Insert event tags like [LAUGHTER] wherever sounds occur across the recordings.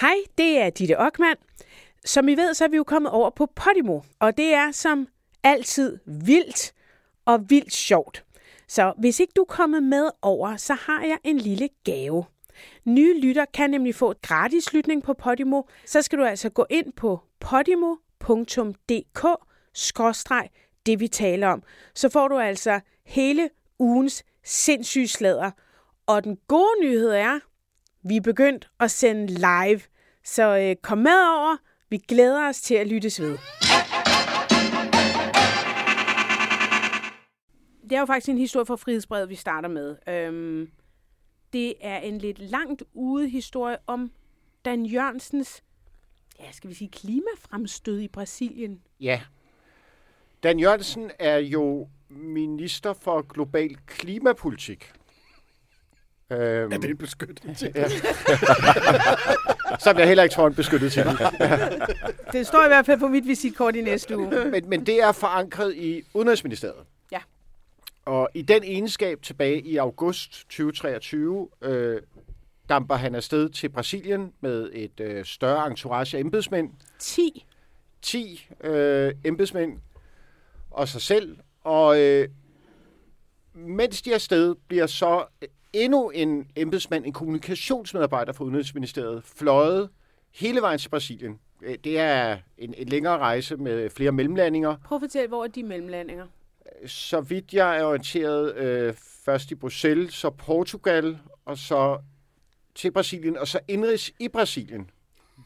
Hej, det er Ditte Ockmann. Som I ved, så er vi jo kommet over på Podimo, og det er som altid vildt og vildt sjovt. Så hvis ikke du er kommet med over, så har jeg en lille gave. Nye lytter kan nemlig få et gratis lytning på Podimo. Så skal du altså gå ind på podimo.dk det vi taler om. Så får du altså hele ugens sindssyge slader. Og den gode nyhed er, vi er begyndt at sende live. Så øh, kom med over. Vi glæder os til at lyttes ved. Det er jo faktisk en historie fra Frihedsbrevet, vi starter med. Øhm, det er en lidt langt ude historie om Dan Jørgensens, ja, skal vi sige, klimafremstød i Brasilien. Ja. Dan Jørgensen er jo minister for global klimapolitik. Øhm, er det en beskyttet til? Ja. [LAUGHS] Som jeg heller ikke tror en beskyttet til. [LAUGHS] det står i hvert fald på mit visitkort i næste uge. Men, men det er forankret i Udenrigsministeriet. Ja. Og i den egenskab tilbage i august 2023 øh, damper han afsted til Brasilien med et øh, større entourage af embedsmænd. 10? 10 øh, embedsmænd og sig selv. Og øh, mens de er afsted, bliver så endnu en embedsmand, en kommunikationsmedarbejder fra Udenrigsministeriet, fløjet hele vejen til Brasilien. Øh, det er en, en længere rejse med flere mellemlandinger. Prøv at fortælle, hvor er de mellemlandinger? Så vidt jeg er orienteret, øh, først i Bruxelles, så Portugal, og så til Brasilien, og så indrigs i Brasilien.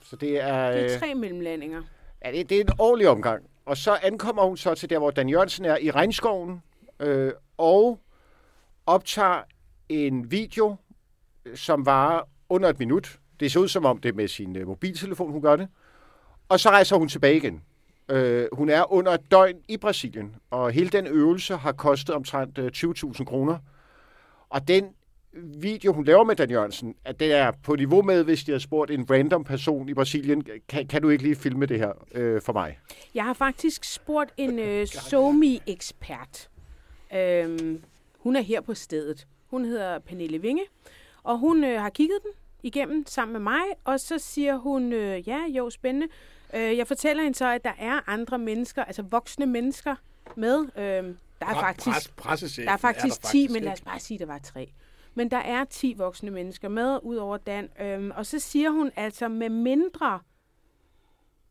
Så det er... Det er øh, tre mellemlandinger. Ja, det, det er en ordentlig omgang. Og så ankommer hun så til der, hvor Dan Jørgensen er, i regnskoven, øh, og optager en video, som var under et minut. Det ser ud som om det er med sin øh, mobiltelefon, hun gør det. Og så rejser hun tilbage igen. Øh, hun er under et døgn i Brasilien, og hele den øvelse har kostet omtrent øh, 20.000 kroner. Og den video, hun laver med Dan Jørgensen, at det er på niveau med, hvis de har spurgt en random person i Brasilien, kan, kan du ikke lige filme det her øh, for mig? Jeg har faktisk spurgt en øh, SoMe-ekspert. Øhm, hun er her på stedet. Hun hedder Pernille Vinge, og hun øh, har kigget den igennem sammen med mig, og så siger hun, øh, ja, jo, spændende. Øh, jeg fortæller hende så, at der er andre mennesker, altså voksne mennesker med. Øh, der er faktisk, Pres, der er faktisk er 10, men lad os bare sige, at der var tre. Men der er 10 voksne mennesker med, ud over Dan. Øh, og så siger hun altså, med mindre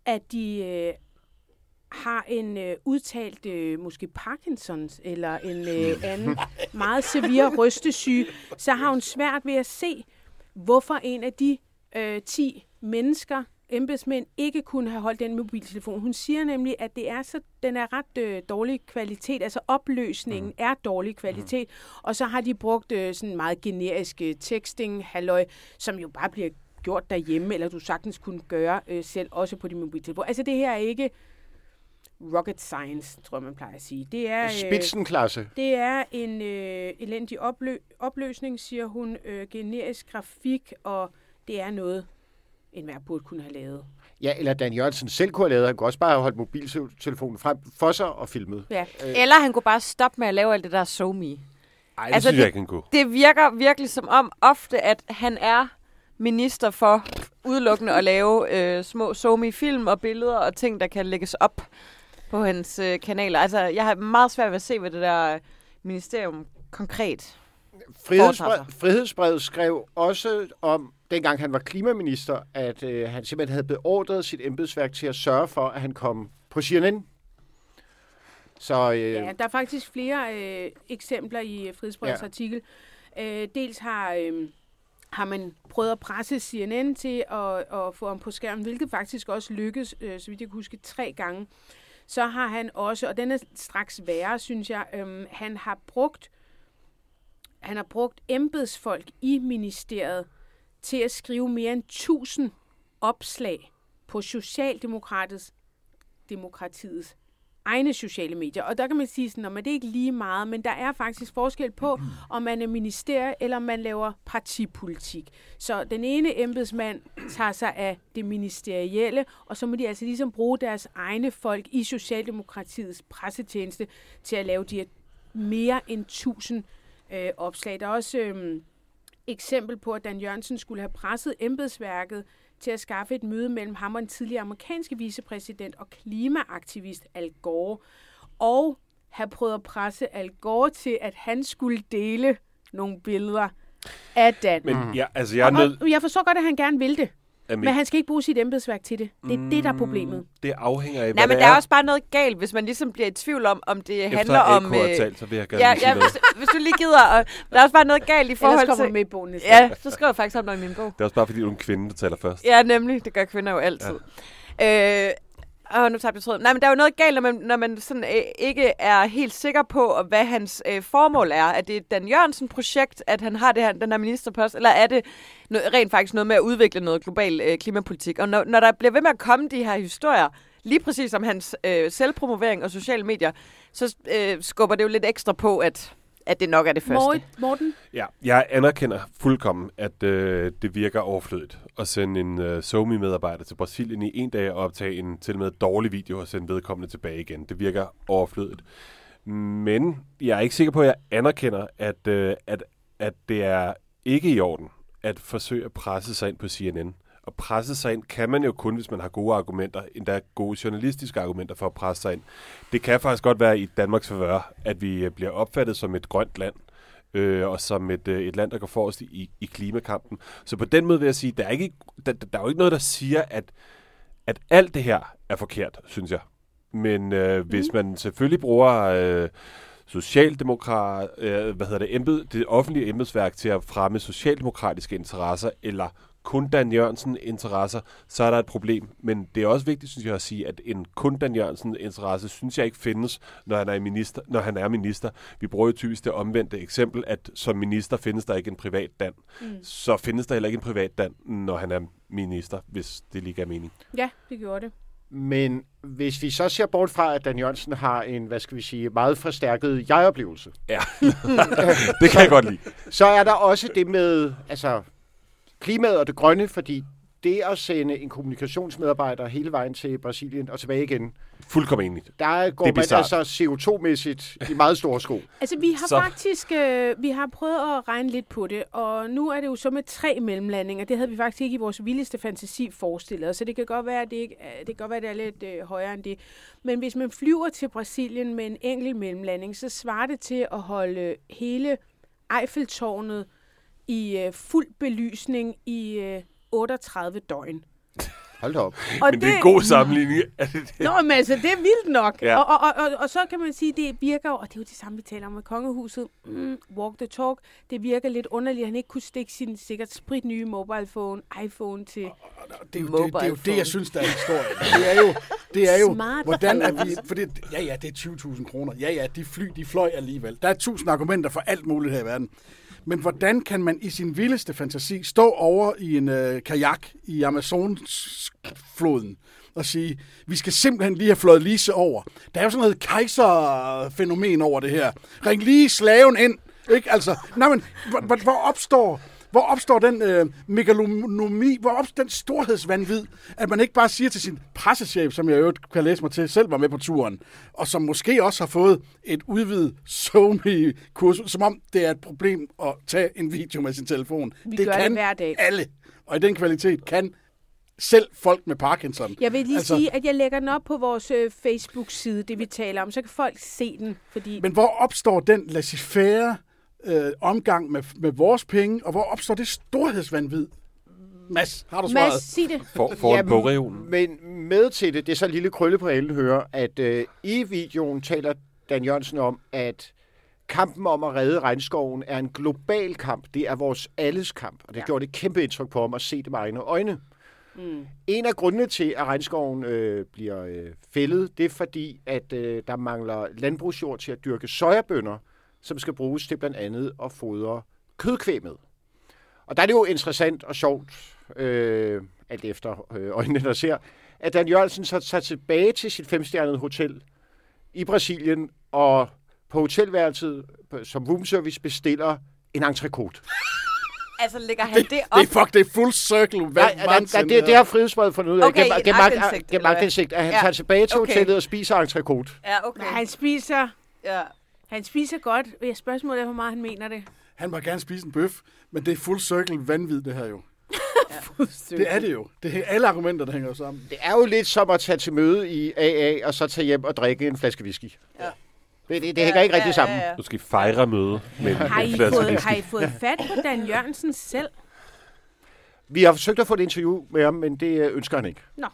at de øh, har en øh, udtalt øh, måske Parkinsons eller en øh, [LAUGHS] anden meget severe rystesyge, så har hun svært ved at se, hvorfor en af de øh, 10 mennesker, embedsmænd, ikke kunne have holdt den mobiltelefon. Hun siger nemlig, at det er så, den er ret øh, dårlig kvalitet, altså opløsningen mm. er dårlig kvalitet, mm. og så har de brugt øh, sådan meget generisk øh, texting, halløj, som jo bare bliver gjort derhjemme, eller du sagtens kunne gøre øh, selv, også på din mobiltelefon. Altså det her er ikke rocket science, tror jeg, man plejer at sige. Det er, øh, Spitzenklasse. Det er en øh, elendig oplø- opløsning, siger hun, øh, generisk grafik, og det er noget, en hver burde kunne have lavet. Ja, eller Dan Jørgensen selv kunne have lavet. Han kunne også bare have holdt mobiltelefonen frem for sig og filmet. Ja. Øh. Eller han kunne bare stoppe med at lave alt det der so me. Ej, det altså, synes jeg ikke, han kunne. Det virker virkelig som om ofte, at han er minister for udelukkende at lave øh, små so film og billeder og ting, der kan lægges op på hans øh, kanaler. Altså, jeg har meget svært ved at se, hvad det der ministerium konkret Frihedsbrevet, Frihedsbrevet skrev også om, dengang han var klimaminister, at øh, han simpelthen havde beordret sit embedsværk til at sørge for, at han kom på CNN. Så, øh, ja, der er faktisk flere øh, eksempler i Frihedsbrevets ja. artikel. Øh, dels har... Øh, har man prøvet at presse CNN til at, at få ham på skærmen, hvilket faktisk også lykkedes, øh, så vidt jeg kan huske, tre gange så har han også, og den er straks værre, synes jeg, øhm, han har brugt han har brugt embedsfolk i ministeriet til at skrive mere end 1000 opslag på Socialdemokratiets demokratiets egne sociale medier. Og der kan man sige sådan, at det er ikke lige meget, men der er faktisk forskel på, om man er minister eller om man laver partipolitik. Så den ene embedsmand tager sig af det ministerielle, og så må de altså ligesom bruge deres egne folk i Socialdemokratiets pressetjeneste til at lave de her mere end 1000 øh, opslag. Der er også øh, eksempel på, at Dan Jørgensen skulle have presset embedsværket til at skaffe et møde mellem ham og en tidligere amerikanske vicepræsident og klimaaktivist Al Gore. Og have prøvet at presse Al Gore til, at han skulle dele nogle billeder af Dan. Men ja, altså jeg er nød... og, og jeg forstår godt, at han gerne vil det. Amen. Men han skal ikke bruge sit embedsværk til det. Det er mm, det, der er problemet. Det afhænger af, Nej, men der er. er også bare noget galt, hvis man ligesom bliver i tvivl om, om det Efter handler om... Efter talt, så vil jeg gerne ja, ja, hvis, hvis du lige gider. Og der er også bare noget galt i forhold til... med i bogen Ja, så skriver jeg faktisk om noget i min bog. Det er også bare, fordi du er en kvinde, der taler først. Ja, nemlig. Det gør kvinder jo altid. Ja. Øh, Åh, nu tabte jeg tråden. Nej, men der er jo noget galt, når man, når man sådan, øh, ikke er helt sikker på, hvad hans øh, formål er. Er det Dan Jørgensen-projekt, at han har det her, den her ministerpost, eller er det noget, rent faktisk noget med at udvikle noget global øh, klimapolitik? Og når, når der bliver ved med at komme de her historier, lige præcis om hans øh, selvpromovering og sociale medier, så øh, skubber det jo lidt ekstra på, at at det nok er det første. Morten? Ja, jeg anerkender fuldkommen, at øh, det virker overflødigt at sende en øh, SoMe-medarbejder til Brasilien i en dag og optage en til med dårlig video og sende vedkommende tilbage igen. Det virker overflødigt. Men jeg er ikke sikker på, at jeg anerkender, at, øh, at, at det er ikke i orden at forsøge at presse sig ind på CNN. Og presse sig ind kan man jo kun, hvis man har gode argumenter, endda gode journalistiske argumenter for at presse sig ind. Det kan faktisk godt være i Danmarks favør, at vi øh, bliver opfattet som et grønt land, øh, og som et, øh, et land, der går forrest i, i klimakampen. Så på den måde vil jeg sige, der er, ikke, der, der er jo ikke noget, der siger, at, at alt det her er forkert, synes jeg. Men øh, mm. hvis man selvfølgelig bruger... Øh, socialdemokrat, øh, hvad hedder det, embed, det offentlige embedsværk til at fremme socialdemokratiske interesser, eller kun Dan Jørgensen interesser, så er der et problem. Men det er også vigtigt, synes jeg, at sige, at en kun Dan Jørgensen interesse, synes jeg ikke findes, når han er minister. Når han er minister. Vi bruger jo typisk det omvendte eksempel, at som minister findes der ikke en privat Dan. Mm. Så findes der heller ikke en privat Dan, når han er minister, hvis det lige er mening. Ja, det gjorde det. Men hvis vi så ser bort fra, at Dan Jørgensen har en, hvad skal vi sige, meget forstærket jeg-oplevelse. Ja, [LAUGHS] det kan jeg godt lide. Så er der også det med, altså, klimaet og det grønne, fordi det at sende en kommunikationsmedarbejder hele vejen til Brasilien og tilbage igen, Fuldkommen enig. Der går man altså CO2-mæssigt i meget store sko. [LAUGHS] altså, vi har så. faktisk øh, vi har prøvet at regne lidt på det, og nu er det jo så med tre mellemlandinger. Det havde vi faktisk ikke i vores vildeste fantasi forestillet så det kan godt være, at det, ikke, det, kan godt være, at det er lidt øh, højere end det. Men hvis man flyver til Brasilien med en enkelt mellemlanding, så svarer det til at holde hele Eiffeltårnet i øh, fuld belysning i øh, 38 døgn. Hold op. Og men det, det er en god sammenligning. [LAUGHS] Nå, men altså, det er vildt nok. Ja. Og, og, og, og, og så kan man sige, det virker og det er jo det samme, vi taler om med kongehuset. Mm, walk the talk. Det virker lidt underligt, at han ikke kunne stikke sin sikkert sprit nye mobile phone, iPhone til det, er jo, det, det, er jo det, jeg synes, der er historien. Det er jo, det er jo [LAUGHS] hvordan er vi... For det, ja, ja, det er 20.000 kroner. Ja, ja, de fly, de fløj alligevel. Der er tusind argumenter for alt muligt her i verden. Men hvordan kan man i sin vildeste fantasi stå over i en øh, kajak i Amazonfloden og sige, vi skal simpelthen lige have flået Lise over. Der er jo sådan noget kejserfænomen over det her. Ring lige slaven ind. Ikke? Altså, nej, men, hvor, hvor opstår hvor opstår den øh, megalonomi, hvor opstår den storhedsvandvid, at man ikke bare siger til sin pressechef, som jeg jo kan læse mig til, selv var med på turen, og som måske også har fået et udvidet somi kurs som om det er et problem at tage en video med sin telefon. Vi det kan det hver dag. alle. Og i den kvalitet kan selv folk med Parkinson. Jeg vil lige altså, sige, at jeg lægger den op på vores øh, Facebook-side, det vi taler om, så kan folk se den. Fordi... Men hvor opstår den laissez-faire øh, omgang med, med vores penge, og hvor opstår det storhedsvandvid? Mads, har du svaret? Mads, sig det. For, for Jamen, bogreolen. Men med til det, det er så lille krølle på alle hører, at øh, i videoen taler Dan Jørgensen om, at kampen om at redde regnskoven er en global kamp. Det er vores alles kamp, og det ja. gjorde det kæmpe indtryk på ham at se det med egne øjne. Mm. En af grundene til, at regnskoven øh, bliver øh, fældet, det er fordi, at øh, der mangler landbrugsjord til at dyrke sojabønder, som skal bruges til blandt andet at fodre kødkvæg med. Og der er det jo interessant og sjovt, øh, alt efter øh, øjnene, der ser, at Dan Jørgensen så tager tilbage til sit femstjernede hotel i Brasilien, og på hotelværelset som roomservice bestiller en entrecôte. [LAUGHS] Altså, lægger han det, det op? Det er, fuck, det er full circle. Hvad Nej, der, det, det har frihedsbredet fundet ud af. Okay, det, er magtindsigt, at han ja. tager tilbage til okay. hotellet og spiser entrecôte. Ja, okay. Han spiser... Ja. Han spiser godt. Jeg spørgsmålet er, hvor meget han mener det. Han må gerne spise en bøf, men det er full circle vanvid, det her jo. [LAUGHS] ja. det er det jo. Det er alle argumenter, der hænger sammen. Det er jo lidt som at tage til møde i AA, og så tage hjem og drikke en flaske whisky. Ja. Det, det, det hænger ja, ikke rigtig ja, sammen. Ja, ja. Du skal fejre møde med har, I fået, har I fået fat på Dan Jørgensen selv? Vi har forsøgt at få et interview med ham, men det ønsker han ikke. Nå.